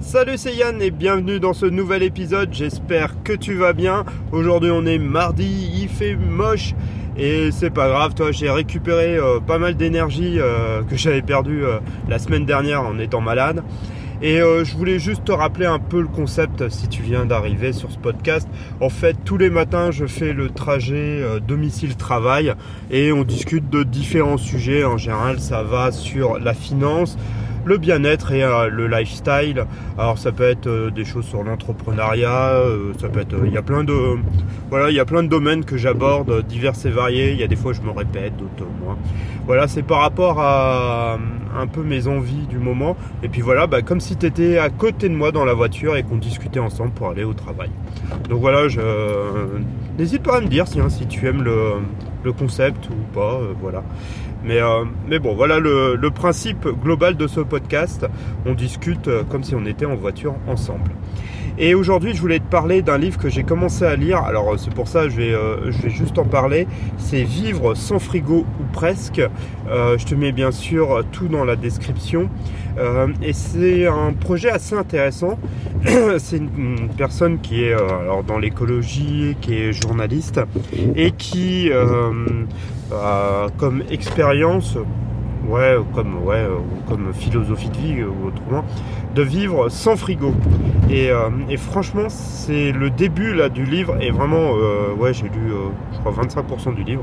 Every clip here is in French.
Salut c'est Yann et bienvenue dans ce nouvel épisode, j'espère que tu vas bien. Aujourd'hui on est mardi, il fait moche et c'est pas grave, toi j'ai récupéré euh, pas mal d'énergie euh, que j'avais perdu euh, la semaine dernière en étant malade. Et je voulais juste te rappeler un peu le concept si tu viens d'arriver sur ce podcast. En fait, tous les matins, je fais le trajet domicile-travail et on discute de différents sujets. En général, ça va sur la finance, le bien-être et euh, le lifestyle. Alors ça peut être euh, des choses sur l'entrepreneuriat, euh, ça peut être il y a plein de voilà, il y a plein de domaines que j'aborde divers et variés, il y a des fois je me répète, d'autres moins. Voilà, c'est par rapport à un peu mes envies du moment et puis voilà, bah, comme si tu étais à côté de moi dans la voiture et qu'on discutait ensemble pour aller au travail. Donc voilà, je n'hésite pas à me dire si, hein, si tu aimes le, le concept ou pas, voilà. Mais, euh, mais bon, voilà le, principe global de ce podcast. On discute euh, comme si on était en voiture ensemble. Et aujourd'hui, je voulais te parler d'un livre que j'ai commencé à lire. Alors, euh, c'est pour ça, je vais, je vais juste en parler. C'est Vivre sans frigo ou presque. je te mets bien sûr tout dans la description. et c'est un projet assez intéressant. c'est une, personne qui est dans l'écologie, qui est journaliste et qui euh, comme expérience, ouais, comme, ouais, comme philosophie de vie ou autrement, de vivre sans frigo. Et, euh, franchement, c'est le début là du livre et vraiment, euh, ouais, j'ai lu, je crois, 25% du livre.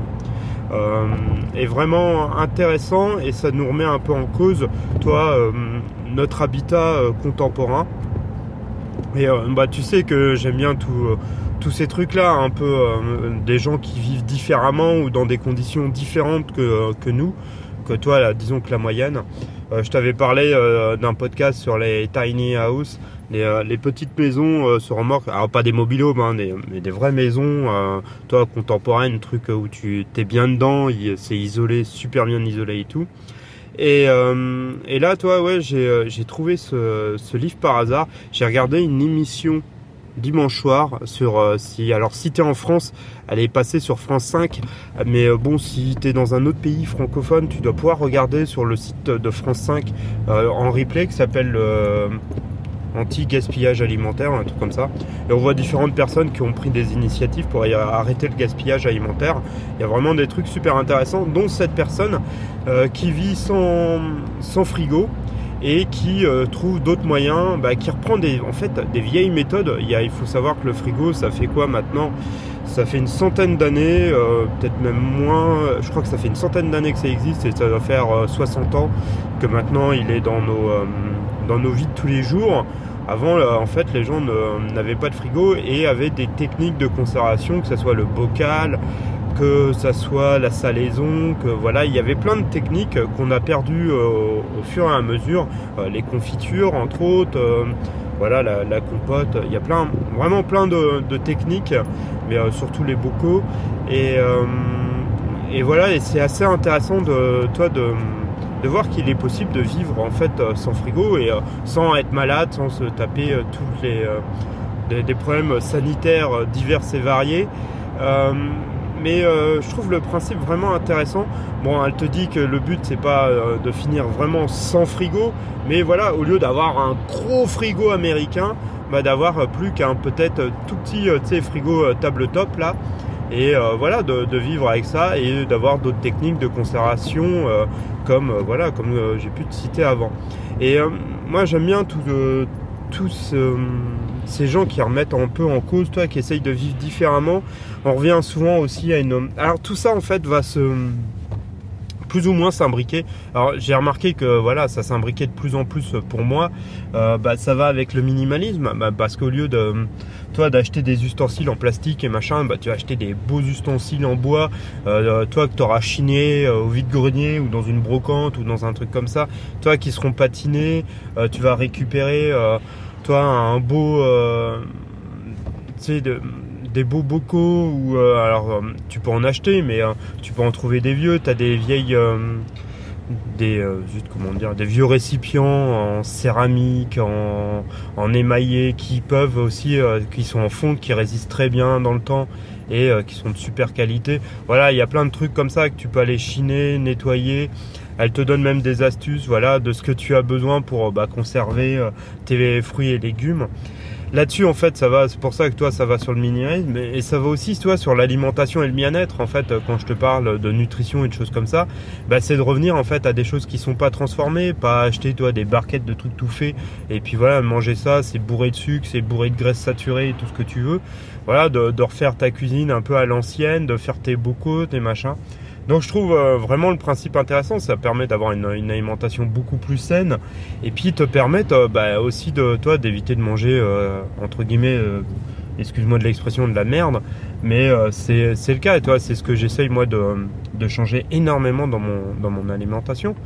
est vraiment intéressant et ça nous remet un peu en cause, toi, notre habitat contemporain. Et bah, tu sais que j'aime bien tout tous ces trucs-là, un peu euh, des gens qui vivent différemment ou dans des conditions différentes que, euh, que nous, que toi, là, disons que la moyenne. Euh, je t'avais parlé d'un podcast sur les tiny house, les, petites maisons sur remorque, alors pas des mobilhomes, hein, mais des vraies maisons, toi, contemporaines, truc où tu t'es bien dedans, c'est isolé, super bien isolé et tout. Et, là, toi, ouais, j'ai trouvé ce livre par hasard. J'ai regardé une émission dimanche soir sur euh, si alors si t'es en France elle est passée sur France 5 mais euh, bon si t'es dans un autre pays francophone tu dois pouvoir regarder sur le site de France 5 euh, en replay qui s'appelle anti-gaspillage alimentaire, un truc comme ça. Et on voit différentes personnes qui ont pris des initiatives pour arrêter le gaspillage alimentaire. Il y a vraiment des trucs super intéressants, dont cette personne qui vit sans, sans frigo et qui euh, trouve d'autres moyens, bah, qui reprend des, en fait, des vieilles méthodes. Il, faut savoir que le frigo, ça fait quoi maintenant? Ça fait une centaine d'années, euh, peut-être même moins. Je crois que ça fait une centaine d'années que ça existe et ça doit faire 60 euh, ans que maintenant il est dans nos, dans nos vies de tous les jours. Avant, en fait, les gens n'avaient pas de frigo et avaient des techniques de conservation, que ce soit le bocal, que ça soit la salaison, que voilà, il y avait plein de techniques qu'on a perdues euh, au fur et à mesure, euh, les confitures entre autres, euh, voilà, la, compote, il y a plein, vraiment plein de, techniques, mais surtout les bocaux. Et, voilà, c'est assez intéressant de toi de, voir qu'il est possible de vivre en fait sans frigo et sans être malade, sans se taper tous les des, problèmes sanitaires divers et variés mais euh, je trouve le principe vraiment intéressant. Bon, elle te dit que le but c'est pas euh, de finir vraiment sans frigo, mais voilà, au lieu d'avoir un gros frigo américain, bah, d'avoir plus qu'un peut-être tout petit euh, frigo table top là. Et voilà, de, vivre avec ça et d'avoir d'autres techniques de conservation comme voilà, comme j'ai pu te citer avant. Et moi j'aime bien tout, tous ces gens qui remettent un peu en cause, toi, qui essayent de vivre différemment. On revient souvent aussi à une. Alors tout ça en fait va se plus ou moins s'imbriquer. Alors j'ai remarqué que voilà, ça s'imbriquait de plus en plus pour moi. Euh, bah, ça va avec le minimalisme, bah, parce qu'au lieu de toi d'acheter des ustensiles en plastique et machin, bah, tu vas acheter des beaux ustensiles en bois. Euh, toi que tu auras chiné euh, au vide-grenier ou dans une brocante ou dans un truc comme ça. Toi qui seront patinés, tu vas récupérer toi un beau, tu sais de des beaux bocaux ou euh, alors euh, tu peux en acheter mais euh, tu peux en trouver des vieux. Tu as des vieilles des comment dire des vieux récipients en céramique en, en émaillé qui peuvent aussi qui sont en fonte qui résistent très bien dans le temps et qui sont de super qualité. Voilà il y a plein de trucs comme ça que tu peux aller chiner nettoyer. Elle te donne même des astuces, voilà, de ce que tu as besoin pour bah, conserver tes fruits et légumes là-dessus, en fait, ça va. C'est pour ça que toi, ça va sur le minimalisme, et ça va aussi, toi, sur l'alimentation et le bien-être. En fait, quand je te parle de nutrition et de choses comme ça, bah, c'est de revenir en fait à des choses qui sont pas transformées, pas acheter, toi, des barquettes de trucs tout faits, et puis voilà, manger ça, c'est bourré de sucre, c'est bourré de graisse saturée, tout ce que tu veux. Voilà, de, de refaire ta cuisine un peu à l'ancienne, de faire tes bocaux, tes machins. Donc je trouve euh, vraiment le principe intéressant, ça permet d'avoir une, alimentation beaucoup plus saine et puis te permet euh, bah, aussi de toi d'éviter de manger euh, entre guillemets excuse-moi de l'expression de la merde, mais c'est le cas et toi c'est ce que j'essaye moi de, changer énormément dans mon, dans mon alimentation.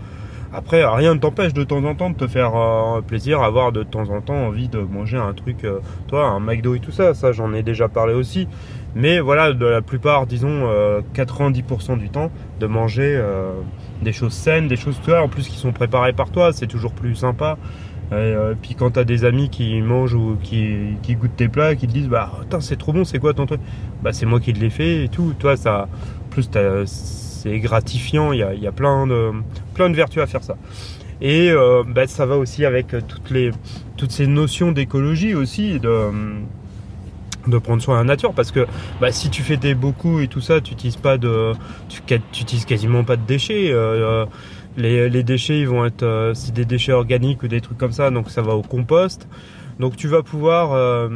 Après, rien ne t'empêche de temps en temps de te faire plaisir, avoir de temps en temps envie de manger un truc, toi, un McDo et tout ça. Ça, j'en ai déjà parlé aussi. Mais voilà, de la plupart, disons 90% euh, du temps, de manger euh, des choses saines, des choses toi, en plus qui sont préparées par toi, c'est toujours plus sympa. Et euh, puis quand t'as des amis qui mangent ou qui, qui goûtent tes plats, qui te disent bah c'est trop bon, c'est quoi ton truc? Bah c'est moi qui l'ai fait et tout. Toi ça, plus c'est gratifiant. Il y a, y a, plein de plein de vertus à faire ça. Et bah, ça va aussi avec toutes les toutes ces notions d'écologie aussi de de prendre soin de la nature parce que bah, si tu fais des beaucoup et tout ça tu utilises pas de tu, utilises quasiment pas de déchets euh, euh, les, déchets ils vont être euh, des déchets organiques ou des trucs comme ça donc ça va au compost. Donc tu vas pouvoir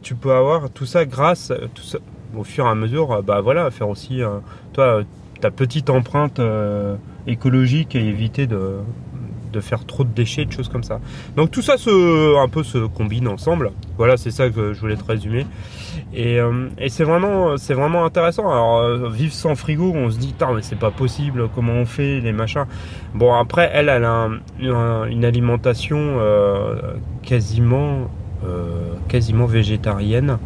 tu peux avoir tout ça grâce au fur et à mesure bah voilà faire aussi toi ta petite empreinte écologique et éviter de de faire trop de déchets, de choses comme ça. Donc tout ça se, un peu se combine ensemble. Voilà, c'est ça que je voulais te résumer. Et, euh, c'est vraiment, c'est vraiment intéressant. Alors euh, vivre sans frigo, on se dit, mais c'est pas possible. Comment on fait les machins Bon après, elle, a une alimentation euh, quasiment, quasiment végétarienne.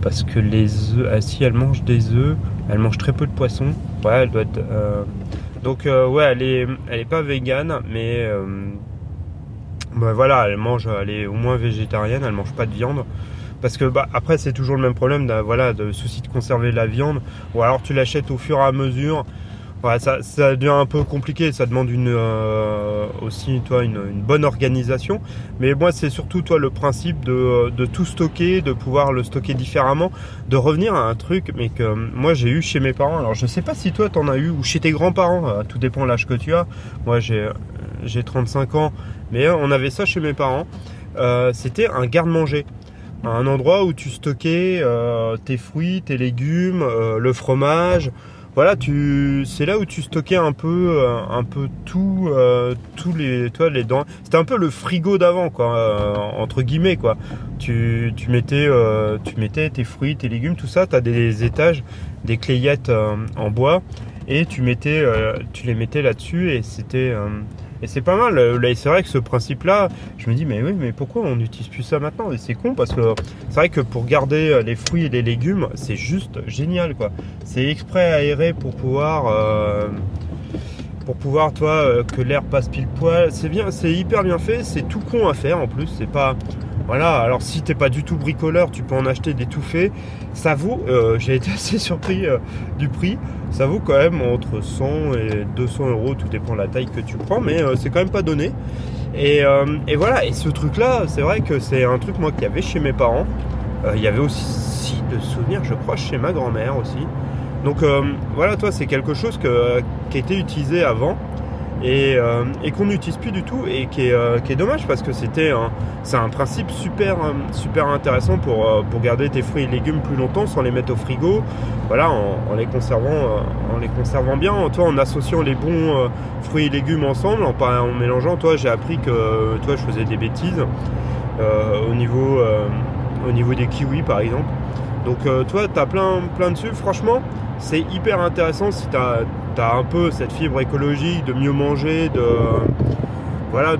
parce que les œufs, ah, si elle mange des œufs, elle mange très peu de poissons. Ouais, elle doit être donc euh, ouais, elle est, elle est pas végane, mais euh, bah, voilà, elle mange, elle est au moins végétarienne, elle mange pas de viande. Parce que bah, après c'est toujours le même problème, voilà, de souci de conserver la viande. Ou alors tu l'achètes au fur et à mesure ça, devient un peu compliqué, ça demande une, euh, aussi toi, une, bonne organisation. Mais moi, c'est surtout toi le principe de, de, tout stocker, de pouvoir le stocker différemment, de revenir à un truc, mais que moi j'ai eu chez mes parents. Alors je sais pas si toi t'en as eu ou chez tes grands-parents, euh, tout dépend l'âge que tu as. Moi j'ai j'ai 35 ans, mais on avait ça chez mes parents. Euh, C'était un garde-manger un endroit où tu stockais euh, tes fruits, tes légumes, euh, le fromage, voilà, tu, c'est là où tu stockais un peu, euh, un peu tout, euh, tous les, toi, les dents. C'était un peu le frigo d'avant, quoi, euh, entre guillemets, quoi. Tu, tu mettais, tu mettais tes fruits, tes légumes, tout ça. T'as des étages, des clayettes en bois, et tu mettais, tu les mettais là-dessus, et c'était et c'est pas mal. Là, c'est vrai que ce principe-là, je me dis, mais oui, mais pourquoi on n'utilise plus ça maintenant? Et c'est con parce que c'est vrai que pour garder euh, les fruits et les légumes, c'est juste génial, quoi. C'est exprès aéré pour pouvoir. Euh, pour pouvoir, toi, euh, que l'air passe pile poil. C'est bien, c'est hyper bien fait. C'est tout con à faire en plus. C'est pas. Voilà, alors si t'es pas du tout bricoleur, tu peux en acheter des tout faits. Ça vaut, j'ai été assez surpris du prix ça vaut quand même entre 100 et 200 euros, tout dépend de la taille que tu prends, mais euh, c'est quand même pas donné. Euh, et, voilà, et ce truc-là, c'est vrai que c'est un truc moi qu'il y avait chez mes parents. Euh, il y avait aussi de souvenirs, je crois, chez ma grand-mère aussi. Donc voilà, toi, c'est quelque chose qui a été utilisé avant euh, et, qu'on n'utilise plus du tout et qui est, euh, dommage parce que c'était c'est un principe super euh, super intéressant pour, pour garder tes fruits et légumes plus longtemps sans les mettre au frigo. Voilà en, les conservant en les conservant bien. Toi en associant les bons fruits et légumes ensemble en, en mélangeant toi j'ai appris que toi je faisais des bêtises au niveau au niveau des kiwis par exemple. Donc toi tu as plein plein dessus franchement c'est hyper intéressant si tu as as un peu cette fibre écologique de mieux manger, de voilà,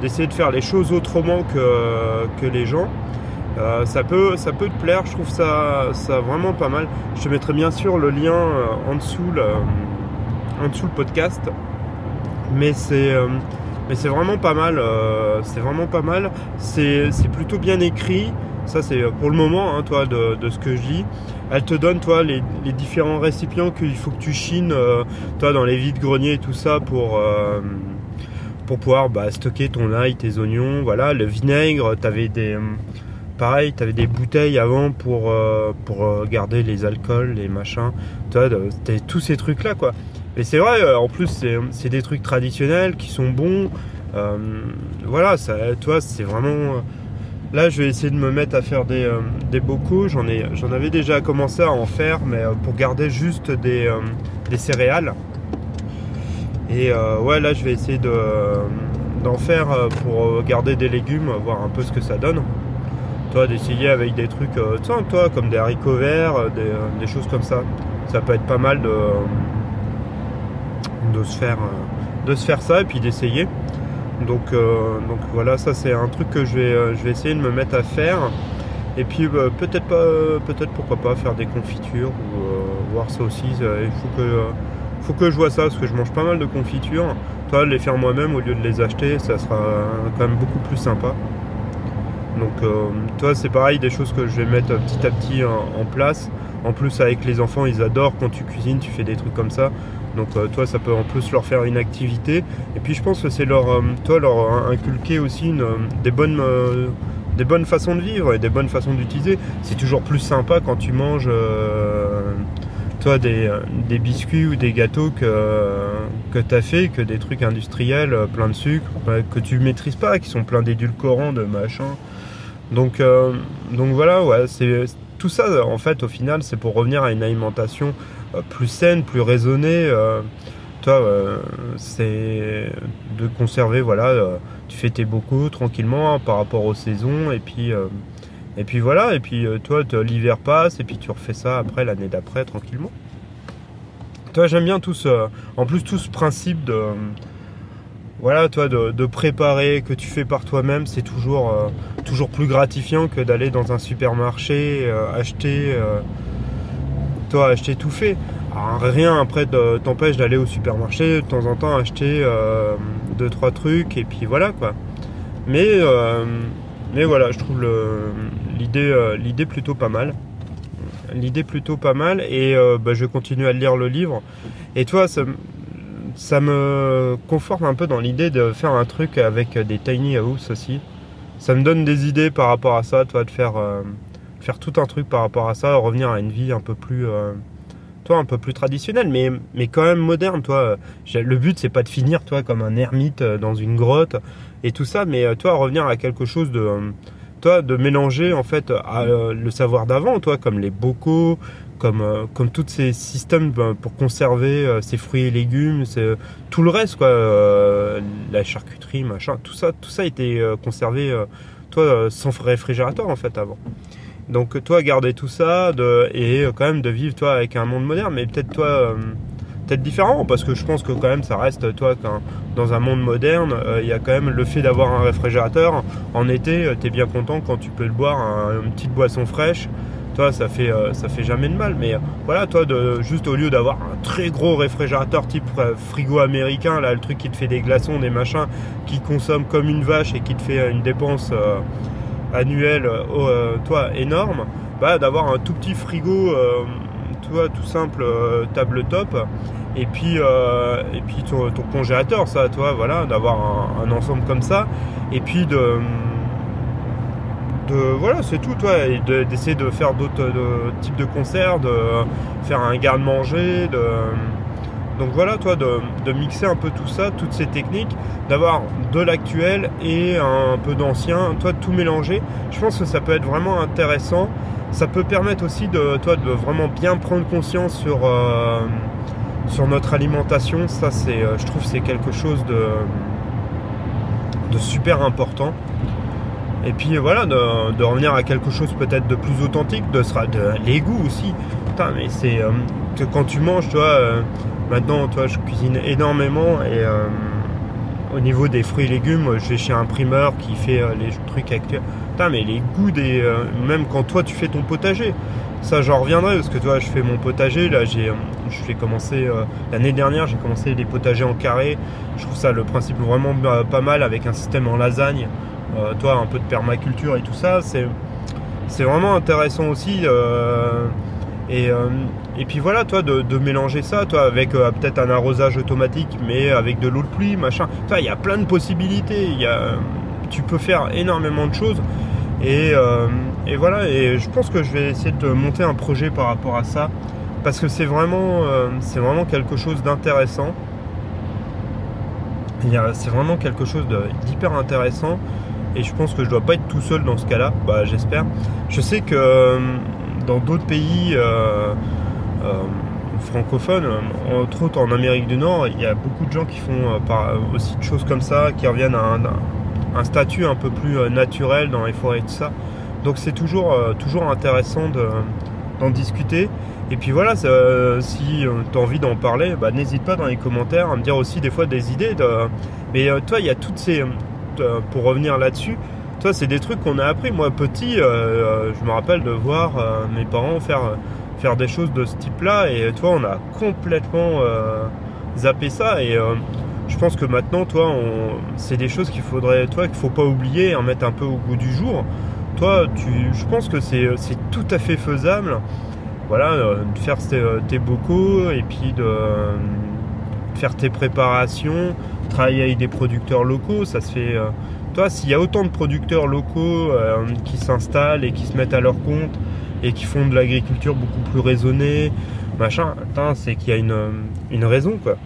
d'essayer de, faire les choses autrement que, les gens. Euh, ça, peut, ça peut te plaire, je trouve ça, ça vraiment pas mal. Je te mettrai bien sûr le lien euh, en, dessous le, podcast. Mais euh, mais c'est vraiment pas mal. c'est vraiment pas mal. C'est, plutôt bien écrit. Ça c'est pour le moment, hein, toi, de, ce que je lis. Elle te donne, toi, les, différents récipients qu'il faut que tu chines, toi, dans les vides greniers et tout ça pour pour pouvoir bah, stocker ton ail, tes oignons, voilà, le vinaigre, tu avais des pareil, tu avais des bouteilles avant pour, euh, pour euh, garder les alcools, les machins. Tu vois, tous ces trucs-là, quoi. Mais c'est vrai, euh, en plus, c'est des trucs traditionnels qui sont bons. voilà, ça, tu c'est vraiment. Là, je vais essayer de me mettre à faire des, des bocaux. J'en avais déjà commencé à en faire, mais pour garder juste des, des céréales. Et ouais, là, je vais essayer d'en faire pour garder des légumes, voir un peu ce que ça donne toi d'essayer avec des trucs euh, toi comme des haricots verts euh, euh, des, choses comme ça ça peut être pas mal de de se faire de se faire ça et puis d'essayer donc donc voilà ça c'est un truc que je vais je vais essayer de me mettre à faire et puis peut-être pas peut-être pourquoi pas faire des confitures ou voir ça aussi il faut que je vois ça parce que je mange pas mal de confitures toi les faire moi-même au lieu de les acheter ça sera quand même beaucoup plus sympa donc euh, toi c'est pareil, des choses que je vais mettre petit à petit en, place. En plus avec les enfants, ils adorent quand tu cuisines, tu fais des trucs comme ça. Donc euh, toi ça peut en plus leur faire une activité. Et puis je pense que c'est leur, euh, toi, leur inculquer aussi des bonnes des bonnes façons de vivre et des bonnes façons d'utiliser. C'est toujours plus sympa quand tu manges toi des, biscuits ou des gâteaux que, que tu as fait que des trucs industriels plein de sucre que tu maîtrises pas, qui sont pleins d'édulcorants, de machin. Donc, euh, donc voilà, ouais, c'est tout ça en fait au final c'est pour revenir à une alimentation euh, plus saine, plus raisonnée. Euh, toi, c'est de conserver, voilà, tu fais tes tranquillement hein, par rapport aux saisons et puis et puis voilà, et puis toi l'hiver passe et puis tu refais ça après l'année d'après tranquillement. Toi j'aime bien tout ce, en plus tout ce principe de voilà, toi, de, préparer, que tu fais par toi-même, c'est toujours, euh, toujours plus gratifiant que d'aller dans un supermarché, euh, acheter, euh, toi, acheter tout fait. rien après t'empêche d'aller au supermarché de temps en temps acheter deux trois trucs et puis voilà quoi. Mais mais voilà, je trouve l'idée l'idée plutôt pas mal. L'idée plutôt pas mal et bah, je vais continuer à lire le livre. Et toi, ça, ça me conforte un peu dans l'idée de faire un truc avec des tiny house aussi. Ça me donne des idées par rapport à ça, toi, de faire, euh, faire tout un truc par rapport à ça, revenir à une vie un peu plus, euh, un peu plus traditionnelle, mais, mais quand même moderne, toi. Le but, c'est pas de finir, toi, comme un ermite euh, dans une grotte et tout ça, mais toi, revenir à quelque chose de, toi, de mélanger en fait le savoir d'avant, toi, comme les bocaux, comme, euh, comme tous ces systèmes ben, pour conserver euh, ces fruits et légumes, c'est tout le reste, quoi, euh, la charcuterie, machin, tout ça, tout ça été conservé, toi, sans réfrigérateur en fait avant. Donc toi, garder tout ça et quand même de vivre toi avec un monde moderne, mais peut-être toi, peut-être différent, parce que je pense que quand même ça reste toi dans un monde moderne, il y a quand même le fait d'avoir un réfrigérateur. En été, tu es bien content quand tu peux le boire, une petite boisson fraîche ça fait, euh, ça fait jamais de mal. Mais euh, voilà, toi, de, juste au lieu d'avoir un très gros réfrigérateur type euh, frigo américain, là, le truc qui te fait des glaçons, des machins, qui consomme comme une vache et qui te fait une dépense annuelle, toi, énorme, bah, d'avoir un tout petit frigo, toi, tout simple, table top. Et puis, et puis ton, congélateur, ça, toi, voilà, d'avoir un, ensemble comme ça. Et puis de voilà, c'est tout, toi, et d'essayer de, faire d'autres types de concerts, de faire un garde-manger, de donc voilà, toi, de, mixer un peu tout ça, toutes ces techniques, d'avoir de l'actuel et un peu d'ancien, toi, de tout mélanger. Je pense que ça peut être vraiment intéressant. Ça peut permettre aussi de, toi, de vraiment bien prendre conscience sur, euh, notre alimentation. Ça, c'est, euh, je trouve, c'est quelque chose de, de super important. Et puis voilà, de, revenir à quelque chose peut-être de plus authentique, de, de les goûts aussi. Putain, mais c'est euh, quand tu manges, toi, euh, maintenant, toi, je cuisine énormément et euh, au niveau des fruits et légumes, je vais chez un primeur qui fait les trucs actuels. Putain, mais les goûts des, même quand toi tu fais ton potager, ça j'en reviendrai parce que toi, je fais mon potager. Là, j'ai, je commencer l'année dernière, j'ai commencé les potagers en carré. Je trouve ça le principe vraiment pas mal avec un système en lasagne. Euh, toi, un peu de permaculture et tout ça, c'est c'est vraiment intéressant aussi. et, et puis voilà, toi, de, mélanger ça, toi, avec peut-être un arrosage automatique, mais avec de l'eau de pluie, machin. il y a plein de possibilités. Tu peux faire énormément de choses. Et, et, voilà, et je pense que je vais essayer de monter un projet par rapport à ça. Parce que c'est vraiment, quelque chose d'intéressant c'est vraiment quelque chose d'hyper intéressant et je pense que je dois pas être tout seul dans ce cas-là, bah, j'espère. Je sais que euh, dans d'autres pays euh, euh, francophones, entre autres en Amérique du Nord, il y a beaucoup de gens qui font aussi de choses comme ça, qui reviennent à un, statut un peu plus naturel dans les forêts et tout ça. Donc c'est toujours, toujours intéressant d'en discuter. Et puis voilà, si tu as envie d'en parler, bah, n'hésite pas dans les commentaires à me dire aussi des fois des idées. De... Mais euh, toi, il y a toutes ces... Euh, pour revenir là-dessus, toi, c'est des trucs qu'on a appris. Moi, petit, euh, je me rappelle de voir mes parents faire, faire des choses de ce type-là. Et toi, on a complètement zappé ça. Et je pense que maintenant, toi, c'est des choses qu'il faudrait, toi, qu'il faut pas oublier en mettre un peu au goût du jour. Toi, tu, je pense que c'est tout à fait faisable voilà, euh, de faire euh, tes, bocaux et puis de euh, faire tes préparations, travailler avec des producteurs locaux, ça se fait. toi, s'il y a autant de producteurs locaux qui s'installent et qui se mettent à leur compte et qui font de l'agriculture beaucoup plus raisonnée, machin, c'est qu'il y a une, une raison quoi.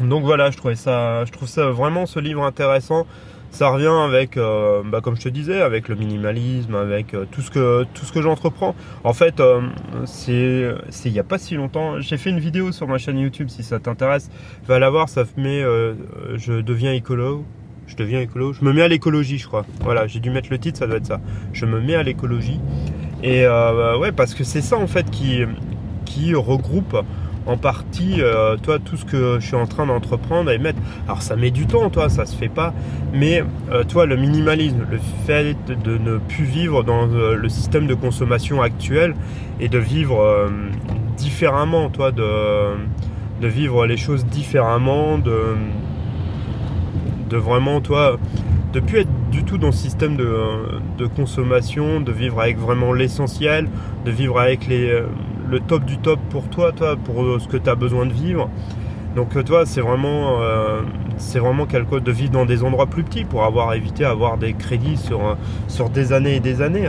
Donc voilà, je trouvais ça, je trouve ça vraiment ce livre intéressant ça revient avec, euh, bah, comme je te disais, avec le minimalisme, avec euh, tout ce que j'entreprends. En fait, euh, c'est c'est il y a pas si longtemps, j'ai fait une vidéo sur ma chaîne YouTube. Si ça t'intéresse, va la voir. Ça met, je deviens écolo. Je deviens écolo. Je me mets à l'écologie, je crois. Voilà, j'ai dû mettre le titre, ça doit être ça. Je me mets à l'écologie. Et ouais, parce que c'est ça en fait qui regroupe en partie, euh, toi, tout ce que je suis en train d'entreprendre et mettre. Alors, ça met du temps, toi, ça se fait pas. Mais, euh, toi, le minimalisme, le fait de ne plus vivre dans euh, le système de consommation actuel et de vivre différemment, toi, de, de vivre les choses différemment, de, de vraiment, toi, de plus être du tout dans le système de, de consommation, de vivre avec vraiment l'essentiel, de vivre avec les le top du top pour toi, toi, pour euh, ce que tu as besoin de vivre. Donc euh, toi, c'est vraiment, euh, c'est vraiment quelque chose de vivre dans des endroits plus petits pour avoir évité avoir des crédits sur, des années et des années.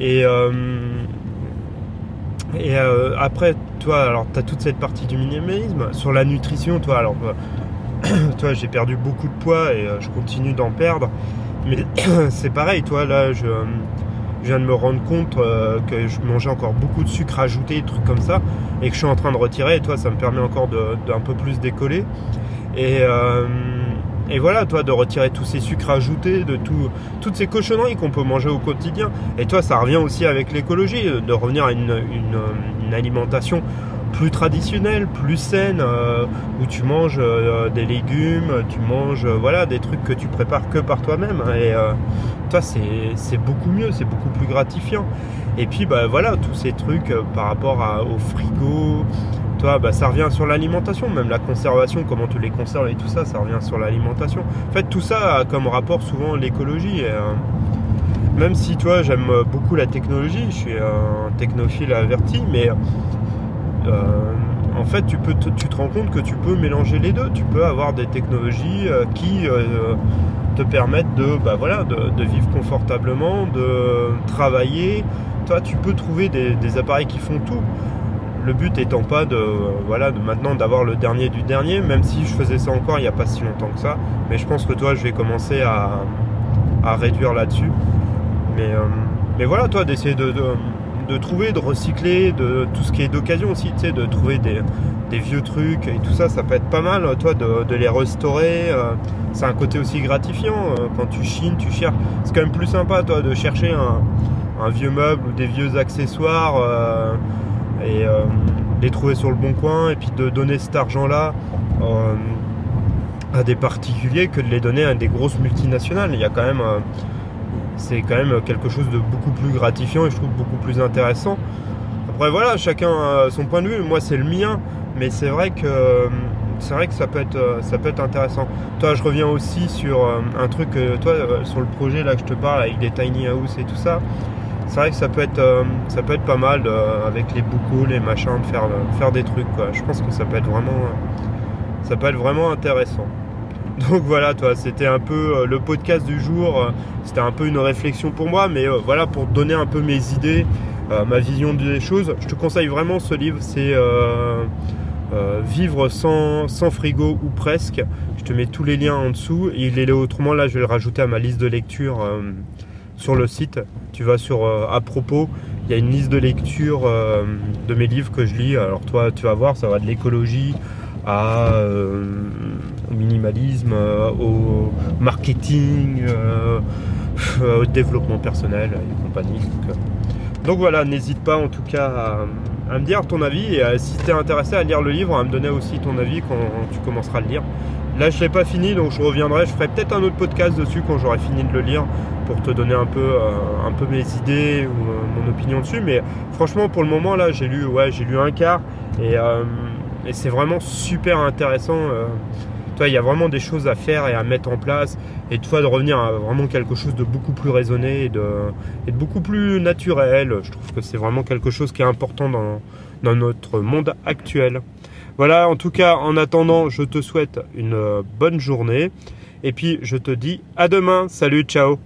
Et, et après, toi, alors tu as toute cette partie du minimalisme. Sur la nutrition, toi, alors toi, j'ai perdu beaucoup de poids et je continue d'en perdre. Mais c'est pareil, toi, là, je je viens de me rendre compte euh, que je mangeais encore beaucoup de sucre ajouté, des trucs comme ça, et que je suis en train de retirer, et toi, ça me permet encore d'un peu plus décoller. Et, euh, et voilà, toi, de retirer tous ces sucres ajoutés, de tout, toutes ces cochonneries qu'on peut manger au quotidien. Et toi, ça revient aussi avec l'écologie, de revenir à une, une alimentation plus traditionnelle, plus saine, euh, où tu manges euh, des légumes, tu manges euh, voilà des trucs que tu prépares que par toi-même. Et toi, c'est beaucoup mieux, c'est beaucoup plus gratifiant. Et puis, bah voilà, tous ces trucs par rapport au frigo, toi, bah, ça revient sur l'alimentation, même la conservation, comment tu les conserves et tout ça, ça revient sur l'alimentation. En fait, tout ça a comme rapport souvent l'écologie. même si, toi, j'aime beaucoup la technologie, je suis un technophile averti, mais euh, en fait, tu, peux te, tu te rends compte que tu peux mélanger les deux. Tu peux avoir des technologies euh, qui euh, te permettent de, bah, voilà, de, vivre confortablement, de travailler. Toi, tu peux trouver des, appareils qui font tout. Le but étant pas de, voilà, de maintenant d'avoir le dernier du dernier, même si je faisais ça encore il n'y a pas si longtemps que ça. Mais je pense que toi, je vais commencer à, réduire là-dessus. Mais, mais voilà, toi, d'essayer de de trouver, de recycler, de tout ce qui est d'occasion aussi, tu sais, de trouver des, vieux trucs et tout ça, ça peut être pas mal, toi, de, les restaurer. Euh, c'est un côté aussi gratifiant. Euh, quand tu chines, tu cherches. C'est quand même plus sympa, toi, de chercher un, vieux meuble ou des vieux accessoires euh, et les trouver sur le bon coin et puis de donner cet argent-là à des particuliers que de les donner à des grosses multinationales. Il y a quand même c'est quand même quelque chose de beaucoup plus gratifiant et je trouve beaucoup plus intéressant. Après voilà, chacun a son point de vue, moi c'est le mien, mais c'est vrai que c'est vrai que ça peut être, ça peut être intéressant. Toi, je reviens aussi sur un truc, toi, sur le projet là que je te parle avec des tiny house et tout ça. C'est vrai que ça peut être, ça peut être pas mal avec les boucous, les machins, de faire, faire des trucs. Je pense que ça peut être vraiment, ça peut être vraiment intéressant. Donc voilà, toi, c'était un peu le podcast du jour. C'était un peu une réflexion pour moi, mais voilà, pour donner un peu mes idées, ma vision des choses. Je te conseille vraiment ce livre. C'est euh, vivre sans, frigo ou presque. Je te mets tous les liens en dessous. Il est autrement là, je vais le rajouter à ma liste de lecture euh, sur le site. Tu vas sur euh, à propos, il y a une liste de lecture de mes livres que je lis. Alors toi, tu vas voir, ça va de l'écologie à au minimalisme, au marketing, au développement personnel et compagnie. Donc, voilà, n'hésite pas en tout cas à me dire ton avis et euh, si tu es intéressé à lire le livre, à me donner aussi ton avis quand tu commenceras à le lire. Là, je ne l'ai pas fini, donc je reviendrai. Je ferai peut-être un autre podcast dessus quand j'aurai fini de le lire pour te donner un peu, euh, un peu mes idées ou euh, mon opinion dessus. Mais franchement, pour le moment, là, j'ai lu, ouais, j'ai lu un quart et, et c'est vraiment super intéressant il y a vraiment des choses à faire et à mettre en place. Et toi, de revenir à vraiment quelque chose de beaucoup plus raisonné et de, beaucoup plus naturel. Je trouve que c'est vraiment quelque chose qui est important dans, dans notre monde actuel. Voilà, en tout cas, en attendant, je te souhaite une bonne journée. Et puis, je te dis à demain. Salut, ciao